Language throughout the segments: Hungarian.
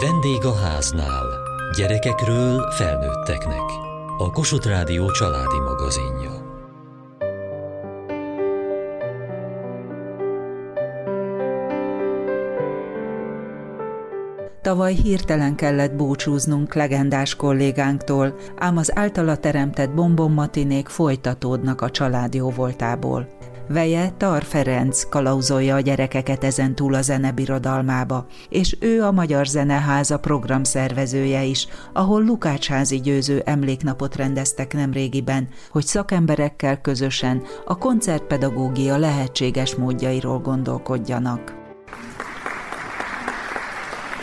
Vendég a háznál. Gyerekekről felnőtteknek. A Kossuth Rádió családi magazinja. Tavaly hirtelen kellett búcsúznunk legendás kollégánktól, ám az általa teremtett bombonmatinék folytatódnak a család jóvoltából. Veje Tar Ferenc kalauzolja a gyerekeket ezen túl a zenebirodalmába, és ő a Magyar Zeneháza programszervezője is, ahol Lukácsházi győző emléknapot rendeztek nemrégiben, hogy szakemberekkel közösen a koncertpedagógia lehetséges módjairól gondolkodjanak.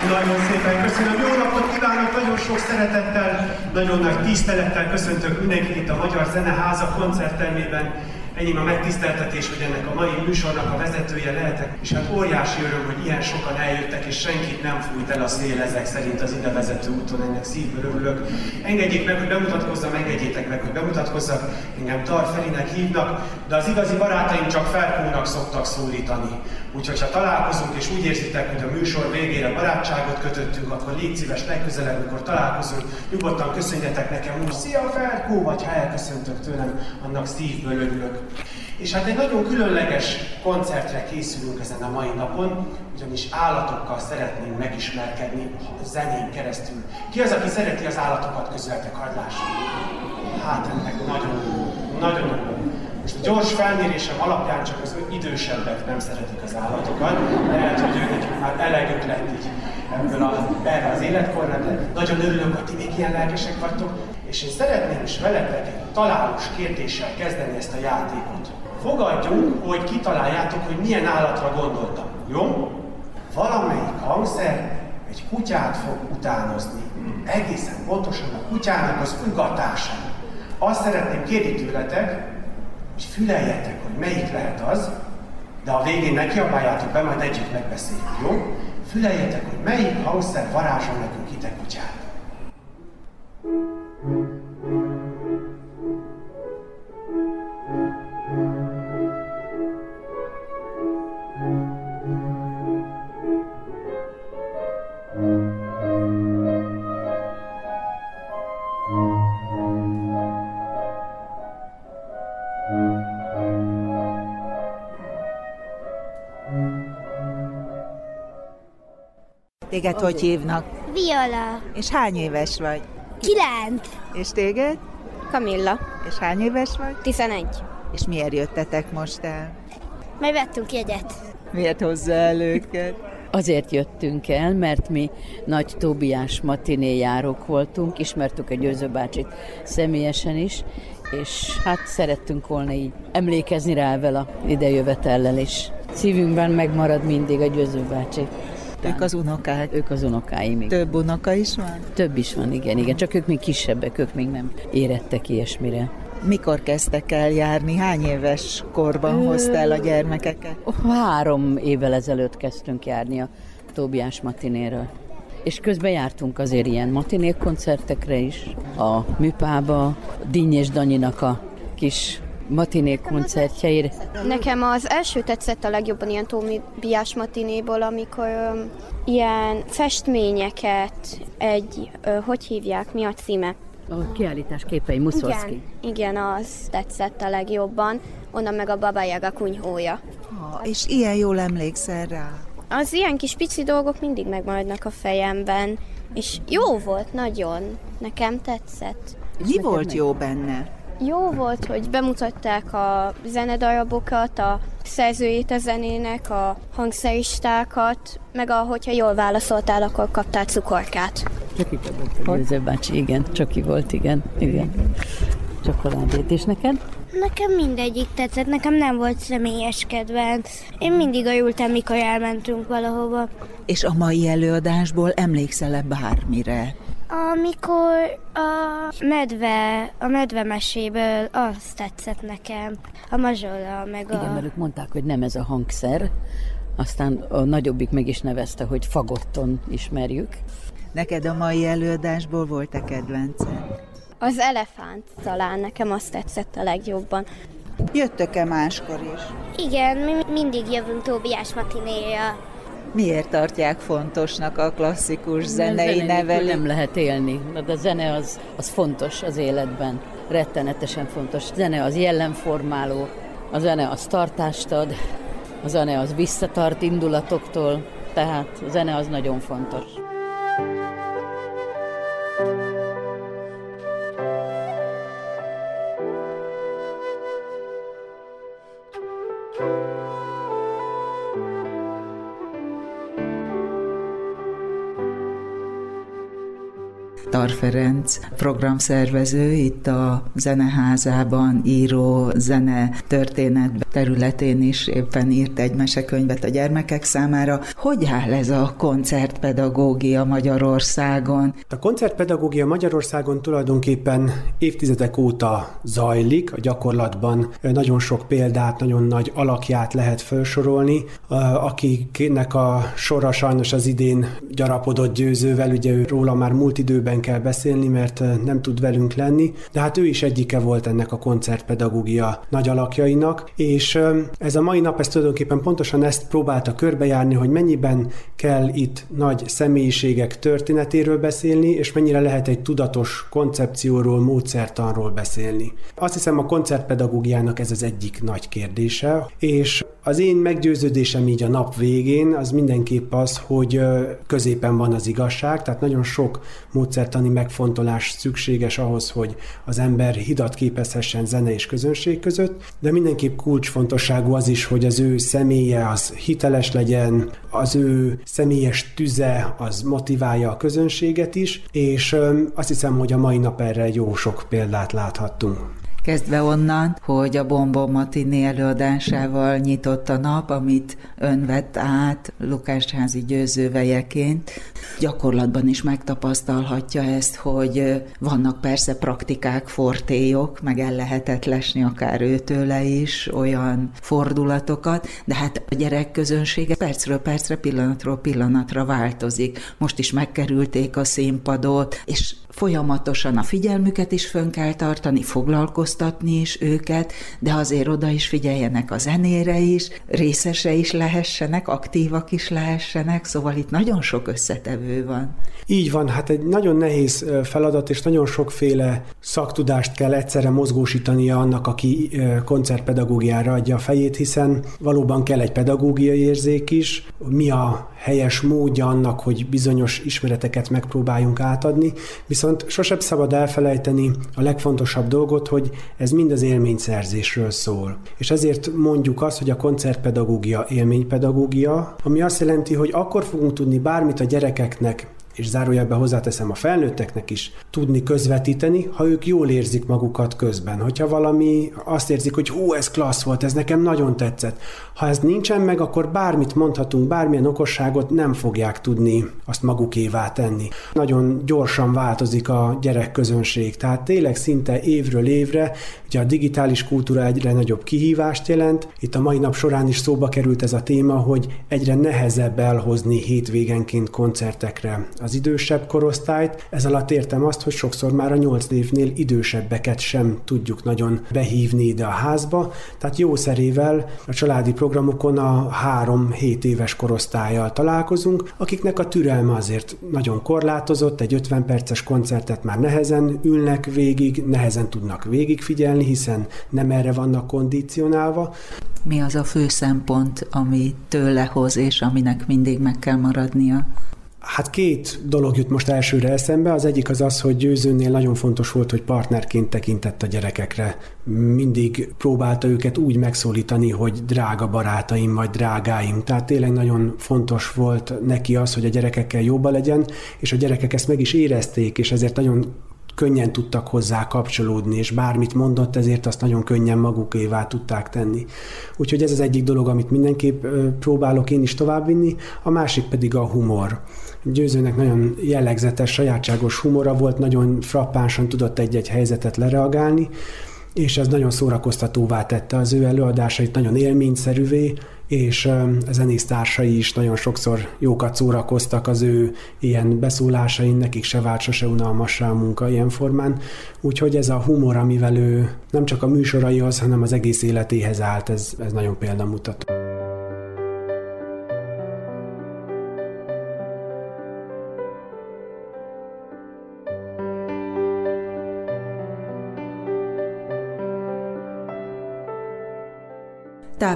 Nagyon szépen köszönöm. Jó napot kívánok, nagyon sok szeretettel, nagyon nagy tisztelettel köszöntök mindenkit itt a Magyar Zeneháza koncerttermében. Ennyi a megtiszteltetés, hogy ennek a mai műsornak a vezetője lehetek, és hát óriási öröm, hogy ilyen sokan eljöttek, és senkit nem fújt el a szél ezek szerint az ide vezető úton, ennek szívből örülök. Engedjék meg, hogy bemutatkozzam, engedjétek meg, hogy bemutatkozzak. Engem Tar Ferinek hívnak, de az igazi barátaim csak Ferkónak szoktak szólítani. Úgyhogy ha találkozunk, és úgy érzitek, hogy a műsor végére barátságot kötöttünk, akkor légy szíves legközelebb, amikor találkozunk, nyugodtan köszönjetek nekem úgy, szia Ferkó, vagy ha elköszöntök tőlem, annak szívből örülök. És hát egy nagyon különleges koncertre készülünk ezen a mai napon, ugyanis állatokkal szeretnénk megismerkedni a zenén keresztül. Ki az, aki szereti az állatokat közöltek, hagyd Hát ennek nagyon, nagyon nagyon. Most a gyors felmérésem alapján csak az idősebbek nem szeretik az állatokat. Lehet, hogy ő nekik már elegük lett így ebből a, erre az életkorra, de nagyon örülök, hogy ti még ilyen lelkesek vagytok. És én szeretném is veletek egy találós kérdéssel kezdeni ezt a játékot. Fogadjunk, hogy kitaláljátok, hogy milyen állatra gondoltam. Jó? Valamelyik hangszer egy kutyát fog utánozni. Egészen pontosan a kutyának az ugatásán. Azt szeretném kérni tőletek, hogy füleljetek, hogy melyik lehet az, de a végén ne kiabáljátok be, majd együtt megbeszéljük, jó? Füleljetek, hogy melyik hangszer varázsol nekünk ide kutyát. Téged hogy hívnak? Viola. És hány éves vagy? Kilenc. És téged? Kamilla. És hány éves vagy? 11. És miért jöttetek most el? Majd vettünk jegyet. Miért hozzá el őket? Azért jöttünk el, mert mi nagy Tóbiás matiné járók voltunk, ismertük a Győző bácsit személyesen is, és hát szerettünk volna így emlékezni rá vele idejövetellel is. Szívünkben megmarad mindig a Győző bácsi. Ők az unokák. Ők az unokáim. Igen. Több unoka is van? Több is van, igen, igen. Csak ők még kisebbek, ők még nem érettek ilyesmire. Mikor kezdtek el járni? Hány éves korban hoztál a gyermekeket? Három évvel ezelőtt kezdtünk járni a Tóbiás matinéről. És közben jártunk azért ilyen matinék koncertekre is, a Műpába, Dinny és Danyinak a kis matiné koncertjeire. Nekem az első tetszett a legjobban ilyen Tómi Biás matinéból, amikor um, ilyen festményeket, egy, uh, hogy hívják, mi a címe? A kiállítás képei, Muszorszki. Igen, igen, az tetszett a legjobban. Onnan meg a Baba Yaga kunyhója. Ha, és ilyen jól emlékszel rá? Az ilyen kis pici dolgok mindig megmaradnak a fejemben, és jó volt, nagyon. Nekem tetszett. Mi volt jó benne? Jó volt, hogy bemutatták a zenedarabokat, a szerzőjét a zenének, a hangszeristákat, meg a, hogyha jól válaszoltál, akkor kaptál cukorkát. Volt bácsi, igen, Csaki volt, igen, igen. Csokoládét, és neked? Nekem mindegyik tetszett, nekem nem volt személyes kedvenc. Én mindig ajultam, mikor elmentünk valahova. És a mai előadásból emlékszel-e bármire? Amikor a medve, a medve meséből az tetszett nekem, a mazsola, meg a... Igen, mert ők mondták, hogy nem ez a hangszer, aztán a nagyobbik meg is nevezte, hogy fagotton ismerjük. Neked a mai előadásból volt-e kedvenced? Az elefánt talán nekem azt tetszett a legjobban. Jöttök-e máskor is? Igen, mi mindig jövünk Tóbiás matinéra. Miért tartják fontosnak a klasszikus zenei nevelést? Nem lehet élni, de a zene az, az fontos az életben, rettenetesen fontos. A zene az jellemformáló, a zene az tartást ad, a zene az visszatart indulatoktól, tehát a zene az nagyon fontos. Ferenc programszervező itt a zeneházában, író, zene történet területén is éppen írt egy mesekönyvet a gyermekek számára. Hogy áll ez a koncertpedagógia Magyarországon? A koncertpedagógia Magyarországon tulajdonképpen évtizedek óta zajlik, a gyakorlatban nagyon sok példát, nagyon nagy alakját lehet felsorolni, akiknek a sora sajnos az idén gyarapodott győzővel, ugye róla már múlt időben kell beszélni, mert nem tud velünk lenni, de hát ő is egyike volt ennek a koncertpedagógia nagy alakjainak, és ez a mai nap ez tulajdonképpen pontosan ezt próbálta körbejárni, hogy mennyiben kell itt nagy személyiségek történetéről beszélni, és mennyire lehet egy tudatos koncepcióról, módszertanról beszélni. Azt hiszem a koncertpedagógiának ez az egyik nagy kérdése, és az én meggyőződésem így a nap végén az mindenképp az, hogy középen van az igazság, tehát nagyon sok módszertani megfontolás szükséges ahhoz, hogy az ember hidat képezhessen zene és közönség között, de mindenképp kulcsfontosságú az is, hogy az ő személye az hiteles legyen, az ő személyes tüze az motiválja a közönséget is, és azt hiszem, hogy a mai nap erre jó sok példát láthattunk. Kezdve onnan, hogy a Bombo Matini előadásával nyitott a nap, amit ön vett át Lukácsházi győzővejeként. Gyakorlatban is megtapasztalhatja ezt, hogy vannak persze praktikák, fortélyok, meg el lehetett lesni akár őtőle is olyan fordulatokat, de hát a gyerek közönsége percről percre, pillanatról pillanatra változik. Most is megkerülték a színpadot, és folyamatosan a figyelmüket is fönn kell tartani, foglalkoztatni is őket, de azért oda is figyeljenek a zenére is, részese is lehessenek, aktívak is lehessenek, szóval itt nagyon sok összetevő van. Így van, hát egy nagyon nehéz feladat, és nagyon sokféle szaktudást kell egyszerre mozgósítania annak, aki koncertpedagógiára adja a fejét, hiszen valóban kell egy pedagógiai érzék is, mi a helyes módja annak, hogy bizonyos ismereteket megpróbáljunk átadni, viszont sosem szabad elfelejteni a legfontosabb dolgot, hogy ez mind az élményszerzésről szól. És ezért mondjuk azt, hogy a koncertpedagógia élménypedagógia, ami azt jelenti, hogy akkor fogunk tudni bármit a gyerekeknek és zárójelben hozzáteszem a felnőtteknek is, tudni közvetíteni, ha ők jól érzik magukat közben. Hogyha valami azt érzik, hogy hú, ez klassz volt, ez nekem nagyon tetszett. Ha ez nincsen meg, akkor bármit mondhatunk, bármilyen okosságot nem fogják tudni azt magukévá tenni. Nagyon gyorsan változik a gyerekközönség, tehát tényleg szinte évről évre, ugye a digitális kultúra egyre nagyobb kihívást jelent. Itt a mai nap során is szóba került ez a téma, hogy egyre nehezebb elhozni hétvégenként koncertekre az idősebb korosztályt. Ez alatt értem azt, hogy sokszor már a nyolc évnél idősebbeket sem tudjuk nagyon behívni ide a házba. Tehát jó szerével a családi programokon a három-hét éves korosztályjal találkozunk, akiknek a türelme azért nagyon korlátozott, egy 50 perces koncertet már nehezen ülnek végig, nehezen tudnak végigfigyelni, hiszen nem erre vannak kondicionálva. Mi az a fő szempont, ami tőle hoz, és aminek mindig meg kell maradnia? Hát két dolog jut most elsőre eszembe. Az egyik az az, hogy győzőnél nagyon fontos volt, hogy partnerként tekintett a gyerekekre. Mindig próbálta őket úgy megszólítani, hogy drága barátaim vagy drágáim. Tehát tényleg nagyon fontos volt neki az, hogy a gyerekekkel jobba legyen, és a gyerekek ezt meg is érezték, és ezért nagyon könnyen tudtak hozzá kapcsolódni, és bármit mondott, ezért azt nagyon könnyen magukévá tudták tenni. Úgyhogy ez az egyik dolog, amit mindenképp próbálok én is továbbvinni, a másik pedig a humor. Győzőnek nagyon jellegzetes, sajátságos humora volt, nagyon frappánsan tudott egy-egy helyzetet lereagálni, és ez nagyon szórakoztatóvá tette az ő előadásait, nagyon élményszerűvé, és a zenész társai is nagyon sokszor jókat szórakoztak az ő ilyen beszólásain, nekik se vált sose unalmasra a munka ilyen formán. Úgyhogy ez a humor, amivel ő nem csak a műsoraihoz, hanem az egész életéhez állt, ez, ez nagyon példamutató.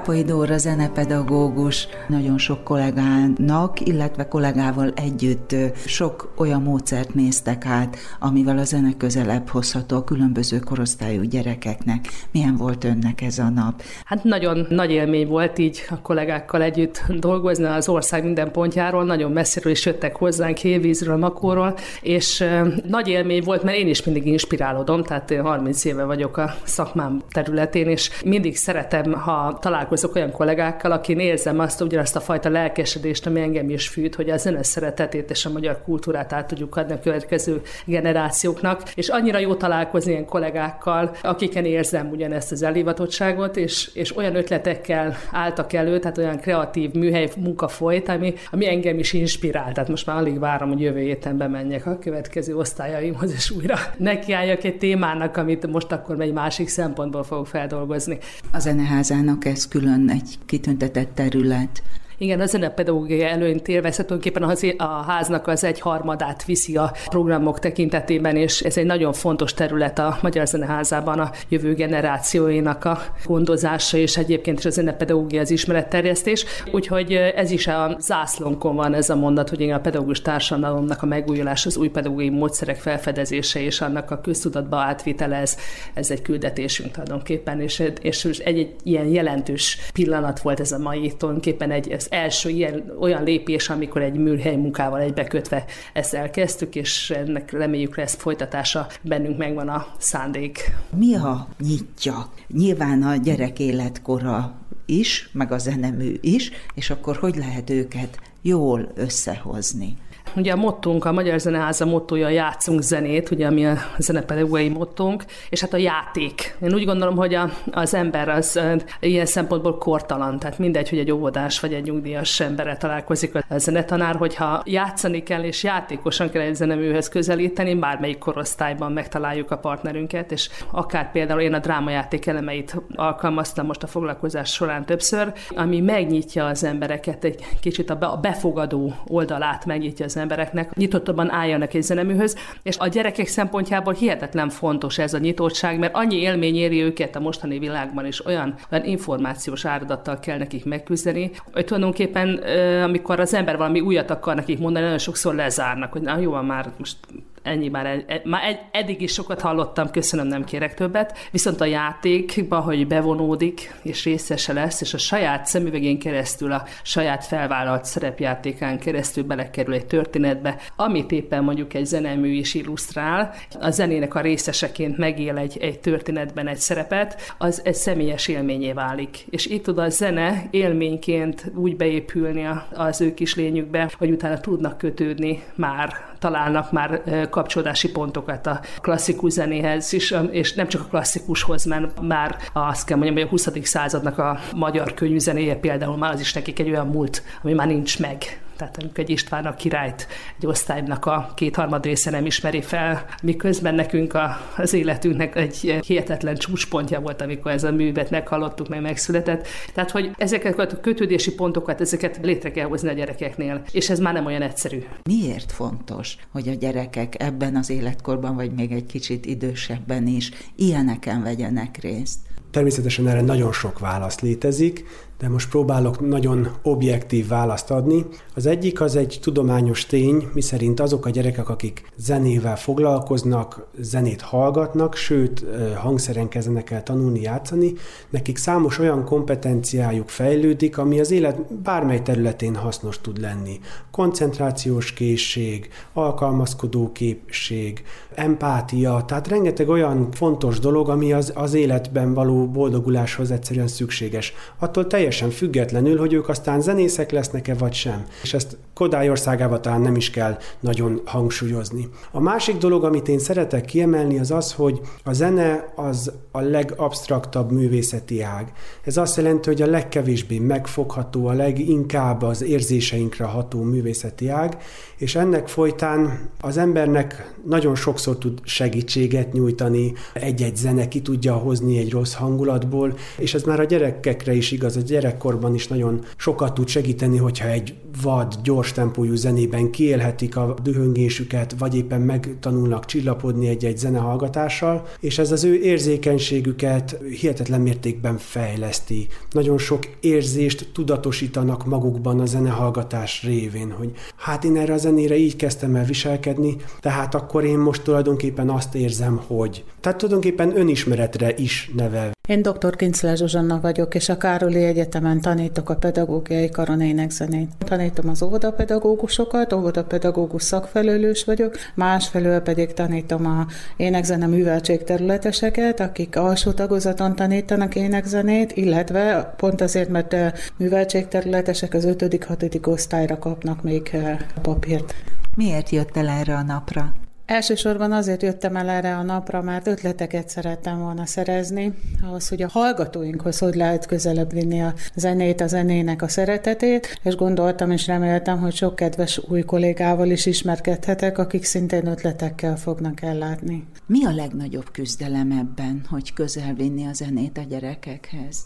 Tápai Dóra zenepedagógus nagyon sok kollégának, illetve kollégával együtt sok olyan módszert néztek át, amivel a zene közelebb hozható a különböző korosztályú gyerekeknek. Milyen volt önnek ez a nap? Hát nagyon nagy élmény volt így a kollégákkal együtt dolgozni az ország minden pontjáról, nagyon messziről is jöttek hozzánk, Hévízről, Makóról, és nagy élmény volt, mert én is mindig inspirálódom, tehát 30 éve vagyok a szakmám területén, és mindig szeretem, ha találkozok olyan kollégákkal, akin érzem azt, ugyanazt a fajta lelkesedést, ami engem is fűt, hogy a zene szeretetét és a magyar kultúrát át tudjuk adni a következő generációknak, és annyira jó találkozni ilyen kollégákkal, akiken érzem ugyanezt az elhivatottságot, és, és olyan ötletekkel álltak elő, tehát olyan kreatív műhely munka folyt, ami, ami engem is inspirál. Tehát most már alig várom, hogy jövő héten bemenjek a következő osztályaimhoz, és újra nekiálljak egy témának, amit most akkor egy másik szempontból fogok feldolgozni. A zeneházának ez külön egy kitüntetett terület. Igen, a zenepedagógiai előnyt élvezhet tulajdonképpen a háznak az egy harmadát viszi a programok tekintetében, és ez egy nagyon fontos terület a Magyar Zeneházában a jövő generációinak a gondozása, és egyébként is a zenepedagógia az ismeretterjesztés. Úgyhogy ez is a zászlónkon van ez a mondat, hogy igen, a pedagógus társadalomnak a megújulás, az új pedagógiai módszerek felfedezése és annak a köztudatba átvitele, ez, ez egy küldetésünk tulajdonképpen, és, és egy, egy ilyen jelentős pillanat volt ez a mai, tulajdonképpen egy, az első ilyen, olyan lépés, amikor egy műhely munkával egybekötve ezt elkezdtük, és ennek reméljük lesz folytatása, bennünk megvan a szándék. Mi a nyitja? Nyilván a gyerek életkora is, meg a zenemű is, és akkor hogy lehet őket jól összehozni? Ugye a mottunk, a Magyar Zeneháza mottoja játszunk zenét, ugye ami a zenepedagógiai mottunk, és hát a játék. Én úgy gondolom, hogy a, az ember az ilyen szempontból kortalan, tehát mindegy, hogy egy óvodás vagy egy nyugdíjas emberre találkozik a zenetanár, hogyha játszani kell és játékosan kell egy zeneműhöz közelíteni, bármelyik korosztályban megtaláljuk a partnerünket, és akár például én a drámajáték elemeit alkalmaztam most a foglalkozás során többször, ami megnyitja az embereket egy kicsit a befogadó oldalát megnyitja az embereket, embereknek nyitottabban álljanak egy zeneműhöz, és a gyerekek szempontjából hihetetlen fontos ez a nyitottság, mert annyi élmény éri őket a mostani világban, és olyan, olyan információs áradattal kell nekik megküzdeni, hogy tulajdonképpen amikor az ember valami újat akar nekik mondani, nagyon sokszor lezárnak, hogy na jó, már most ennyi már, egy, már egy, eddig is sokat hallottam, köszönöm, nem kérek többet, viszont a játékba, hogy bevonódik, és részese lesz, és a saját szemüvegén keresztül, a saját felvállalt szerepjátékán keresztül belekerül egy történetbe, amit éppen mondjuk egy zenemű is illusztrál, a zenének a részeseként megél egy, egy történetben egy szerepet, az egy személyes élményé válik. És itt tud a zene élményként úgy beépülni az ő kis lényükbe, hogy utána tudnak kötődni már, találnak már kapcsolódási pontokat a klasszikus zenéhez is, és nem csak a klasszikushoz, mert már azt kell mondjam, hogy a 20. századnak a magyar könyvzenéje például már az is nekik egy olyan múlt, ami már nincs meg. Tehát amikor egy István a királyt egy osztálynak a kétharmad része nem ismeri fel, miközben nekünk a, az életünknek egy hihetetlen csúcspontja volt, amikor ez a művet meghallottuk, meg megszületett. Tehát, hogy ezeket a kötődési pontokat, ezeket létre kell hozni a gyerekeknél, és ez már nem olyan egyszerű. Miért fontos, hogy a gyerekek ebben az életkorban, vagy még egy kicsit idősebben is ilyeneken vegyenek részt? Természetesen erre nagyon sok válasz létezik, de most próbálok nagyon objektív választ adni. Az egyik az egy tudományos tény, miszerint azok a gyerekek, akik zenével foglalkoznak, zenét hallgatnak, sőt, hangszeren kezdenek el tanulni, játszani, nekik számos olyan kompetenciájuk fejlődik, ami az élet bármely területén hasznos tud lenni. Koncentrációs készség, alkalmazkodó képesség, empátia, tehát rengeteg olyan fontos dolog, ami az, az életben való boldoguláshoz egyszerűen szükséges. Attól teljesen teljesen függetlenül, hogy ők aztán zenészek lesznek-e vagy sem. És ezt Kodály országában talán nem is kell nagyon hangsúlyozni. A másik dolog, amit én szeretek kiemelni, az az, hogy a zene az a legabsztraktabb művészeti ág. Ez azt jelenti, hogy a legkevésbé megfogható, a leginkább az érzéseinkre ható művészeti ág, és ennek folytán az embernek nagyon sokszor tud segítséget nyújtani, egy-egy zene ki tudja hozni egy rossz hangulatból, és ez már a gyerekekre is igaz, a gyerekkorban is nagyon sokat tud segíteni, hogyha egy vad, gyors tempójú zenében kiélhetik a dühöngésüket, vagy éppen megtanulnak csillapodni egy-egy zenehallgatással, és ez az ő érzékenységüket hihetetlen mértékben fejleszti. Nagyon sok érzést tudatosítanak magukban a zenehallgatás révén, hogy hát én erre a zenére így kezdtem el viselkedni, tehát akkor én most tulajdonképpen azt érzem, hogy. Tehát tulajdonképpen önismeretre is nevel. Én dr. Kincler Zsuzsanna vagyok, és a Károli Egyetemen tanítok a pedagógiai karon énekzenét. Tanítom az óvodapedagógusokat, óvodapedagógus szakfelelős vagyok, másfelől pedig tanítom a énekzene műveltségterületeseket, akik alsó tagozaton tanítanak énekzenét, illetve pont azért, mert eh, műveltségterületesek az 5.-6. osztályra kapnak még papírt. Miért jött el erre a napra? Elsősorban azért jöttem el erre a napra, mert ötleteket szerettem volna szerezni, ahhoz, hogy a hallgatóinkhoz hogy lehet közelebb vinni a zenét, a zenének a szeretetét, és gondoltam és reméltem, hogy sok kedves új kollégával is ismerkedhetek, akik szintén ötletekkel fognak ellátni. Mi a legnagyobb küzdelem ebben, hogy közel vinni a zenét a gyerekekhez?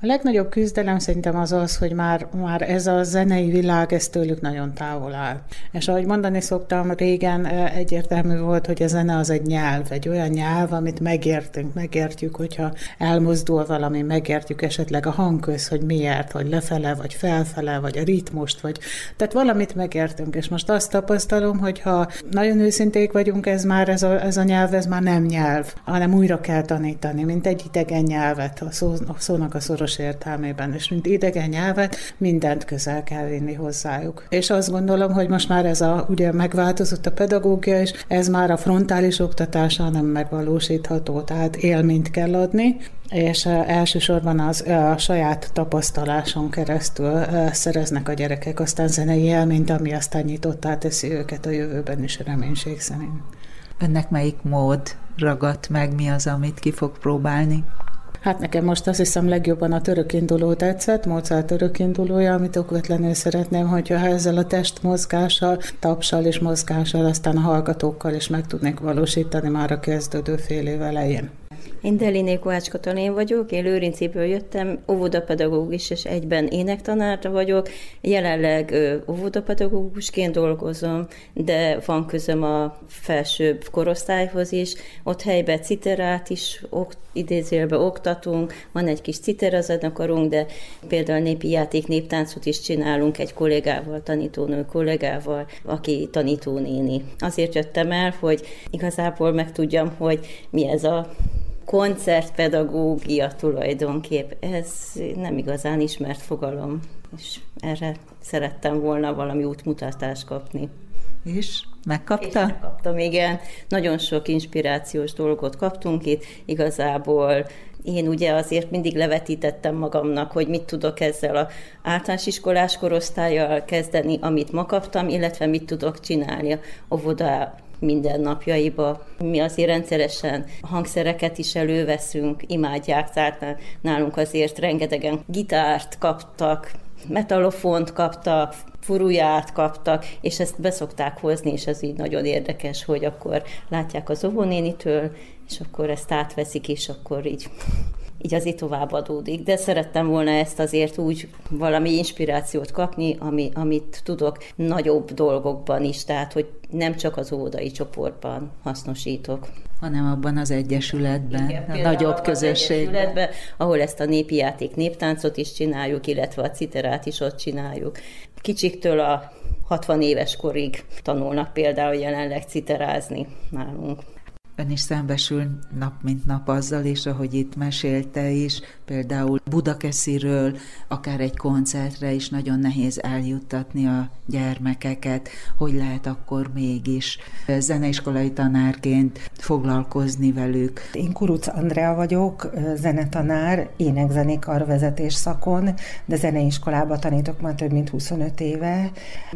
A legnagyobb küzdelem szerintem az az, hogy már, már ez a zenei világ, ez tőlük nagyon távol áll. És ahogy mondani szoktam, régen egyértelmű volt, hogy a zene az egy nyelv, egy olyan nyelv, amit megértünk, megértjük, hogyha elmozdul valami, megértjük esetleg a hangköz, hogy miért, hogy lefele, vagy felfele, vagy a ritmust, vagy tehát valamit megértünk, és most azt tapasztalom, hogy ha nagyon őszinték vagyunk, ez már ez a, ez a nyelv, ez már nem nyelv, hanem újra kell tanítani, mint egy idegen nyelvet, a, szó, a szónak a szoros értelmében, és mint idegen nyelvet mindent közel kell vinni hozzájuk. És azt gondolom, hogy most már ez a, ugye megváltozott a pedagógia, és ez már a frontális oktatással nem megvalósítható, tehát élményt kell adni, és elsősorban az a saját tapasztaláson keresztül szereznek a gyerekek aztán zenei élményt, ami aztán nyitottá teszi őket a jövőben is reménység szerint. Önnek melyik mód ragadt meg, mi az, amit ki fog próbálni? Hát nekem most azt hiszem legjobban a török induló tetszett, Mozart török indulója, amit okvetlenül szeretném, hogyha ezzel a testmozgással, tapsal és mozgással, aztán a hallgatókkal is meg tudnék valósítani már a kezdődő fél év elején. Én Deliné Kovács Katalin vagyok, én Lőrincéből jöttem, óvodapedagógus és egyben énektanárta vagyok. Jelenleg óvodapedagógusként dolgozom, de van közöm a felsőbb korosztályhoz is. Ott helyben citerát is okt, idézélbe oktatunk, van egy kis citerazenekarunk, de például népi játék, néptáncot is csinálunk egy kollégával, tanítónő kollégával, aki tanítónéni. Azért jöttem el, hogy igazából megtudjam, hogy mi ez a koncertpedagógia tulajdonképp, ez nem igazán ismert fogalom, és erre szerettem volna valami útmutatást kapni. És megkapta? És megkaptam, igen. Nagyon sok inspirációs dolgot kaptunk itt. Igazából én ugye azért mindig levetítettem magamnak, hogy mit tudok ezzel a általános iskolás korosztályjal kezdeni, amit ma kaptam, illetve mit tudok csinálni a óvoda mindennapjaiba. Mi azért rendszeresen hangszereket is előveszünk, imádják, tehát nálunk azért rengetegen gitárt kaptak, metalofont kaptak, furuját kaptak, és ezt beszokták hozni, és ez így nagyon érdekes, hogy akkor látják az óvónénitől, és akkor ezt átveszik, és akkor így így azért tovább adódik. De szerettem volna ezt azért úgy valami inspirációt kapni, ami, amit tudok nagyobb dolgokban is, tehát hogy nem csak az óvodai csoportban hasznosítok. Hanem abban az egyesületben, Igen, a nagyobb közösségben. ahol ezt a népi játék néptáncot is csináljuk, illetve a citerát is ott csináljuk. Kicsiktől a 60 éves korig tanulnak például jelenleg citerázni nálunk. Ön is szembesül nap mint nap azzal, és ahogy itt mesélte is, például Budakesziről, akár egy koncertre is nagyon nehéz eljuttatni a gyermekeket, hogy lehet akkor mégis zeneiskolai tanárként foglalkozni velük. Én Kuruc Andrea vagyok, zenetanár, énekzenékarvezetés szakon, de zeneiskolába tanítok már több mint 25 éve.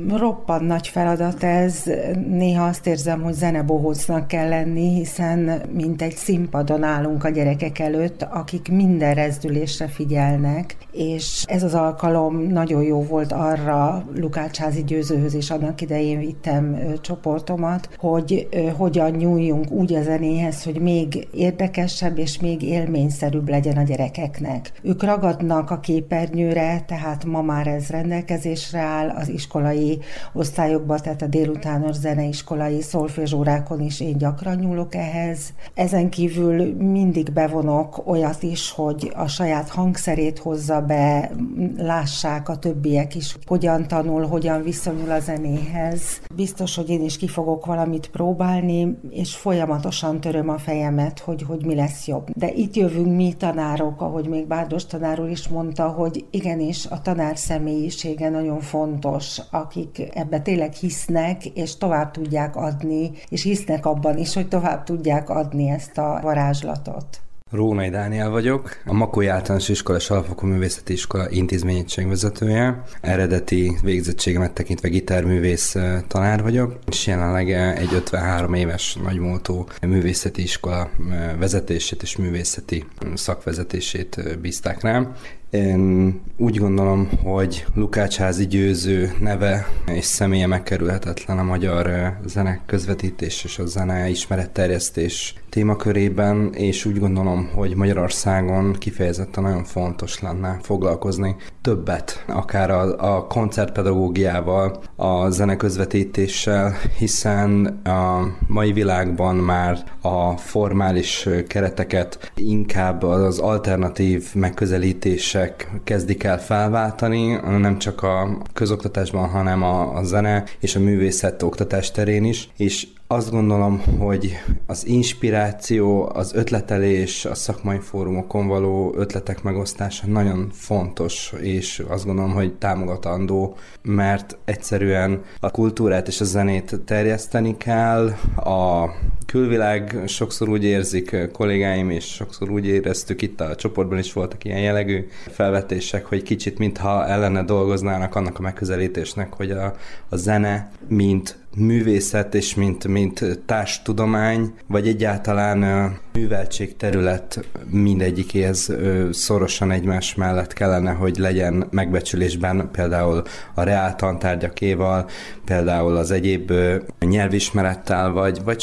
Roppan nagy feladat ez, néha azt érzem, hogy zenebohócnak kell lenni, hiszen mint egy színpadon állunk a gyerekek előtt, akik minden rezdülésre figyelnek, és ez az alkalom nagyon jó volt arra Lukácsázi győzőhöz is annak idején vittem csoportomat, hogy hogyan nyúljunk úgy a zenéhez, hogy még érdekesebb és még élményszerűbb legyen a gyerekeknek. Ők ragadnak a képernyőre, tehát ma már ez rendelkezésre áll az iskolai osztályokban, tehát a délutános zeneiskolai szolfézsórákon is én gyakran nyúlok ehhez. Ezen kívül mindig bevonok olyat is, hogy a saját hangszerét hozza be, lássák a többiek is, hogyan tanul, hogyan viszonyul a zenéhez. Biztos, hogy én is ki fogok valamit próbálni, és folyamatosan töröm a fejemet, hogy, hogy mi lesz jobb. De itt jövünk mi tanárok, ahogy még Bárdos tanár úr is mondta, hogy igenis a tanár személyisége nagyon fontos, akik ebbe tényleg hisznek, és tovább tudják adni, és hisznek abban is, hogy tovább tudják adni ezt a varázslatot. Rónai Dániel vagyok, a Makói Általános Iskola és Alapfokú Művészeti Iskola intézményegységvezetője. Eredeti végzettségemet tekintve gitárművész tanár vagyok, és jelenleg egy 53 éves nagymúltú művészeti iskola vezetését és művészeti szakvezetését bízták rám. Én úgy gondolom, hogy Lukácsházi győző neve és személye megkerülhetetlen a magyar zene közvetítés és a zene ismeretterjesztés témakörében, és úgy gondolom, hogy Magyarországon kifejezetten nagyon fontos lenne foglalkozni többet, akár a, a koncertpedagógiával, a zeneközvetítéssel, hiszen a mai világban már a formális kereteket inkább az alternatív megközelítések kezdik el felváltani, nem csak a közoktatásban, hanem a, a zene és a művészet oktatás terén is, és azt gondolom, hogy az inspiráció, az ötletelés, a szakmai fórumokon való ötletek megosztása nagyon fontos, és azt gondolom, hogy támogatandó, mert egyszerűen a kultúrát és a zenét terjeszteni kell, a külvilág sokszor úgy érzik kollégáim, és sokszor úgy éreztük itt a csoportban is voltak ilyen jellegű felvetések, hogy kicsit mintha ellene dolgoznának annak a megközelítésnek, hogy a, a zene, mint művészet és mint, mint társtudomány, vagy egyáltalán műveltség terület mindegyikéhez szorosan egymás mellett kellene, hogy legyen megbecsülésben például a reál tantárgyakéval, például az egyéb nyelvismerettel, vagy, vagy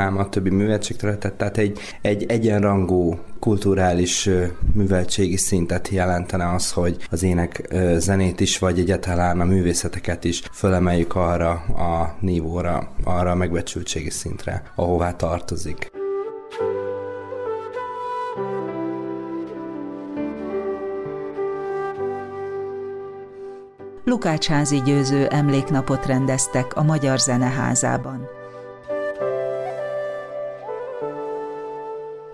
sorolhatnám a többi műveltségterületet, tehát egy, egy egyenrangú kulturális műveltségi szintet jelentene az, hogy az ének zenét is, vagy egyáltalán a művészeteket is fölemeljük arra a nívóra, arra a megbecsültségi szintre, ahová tartozik. Lukácsházi győző emléknapot rendeztek a Magyar Zeneházában.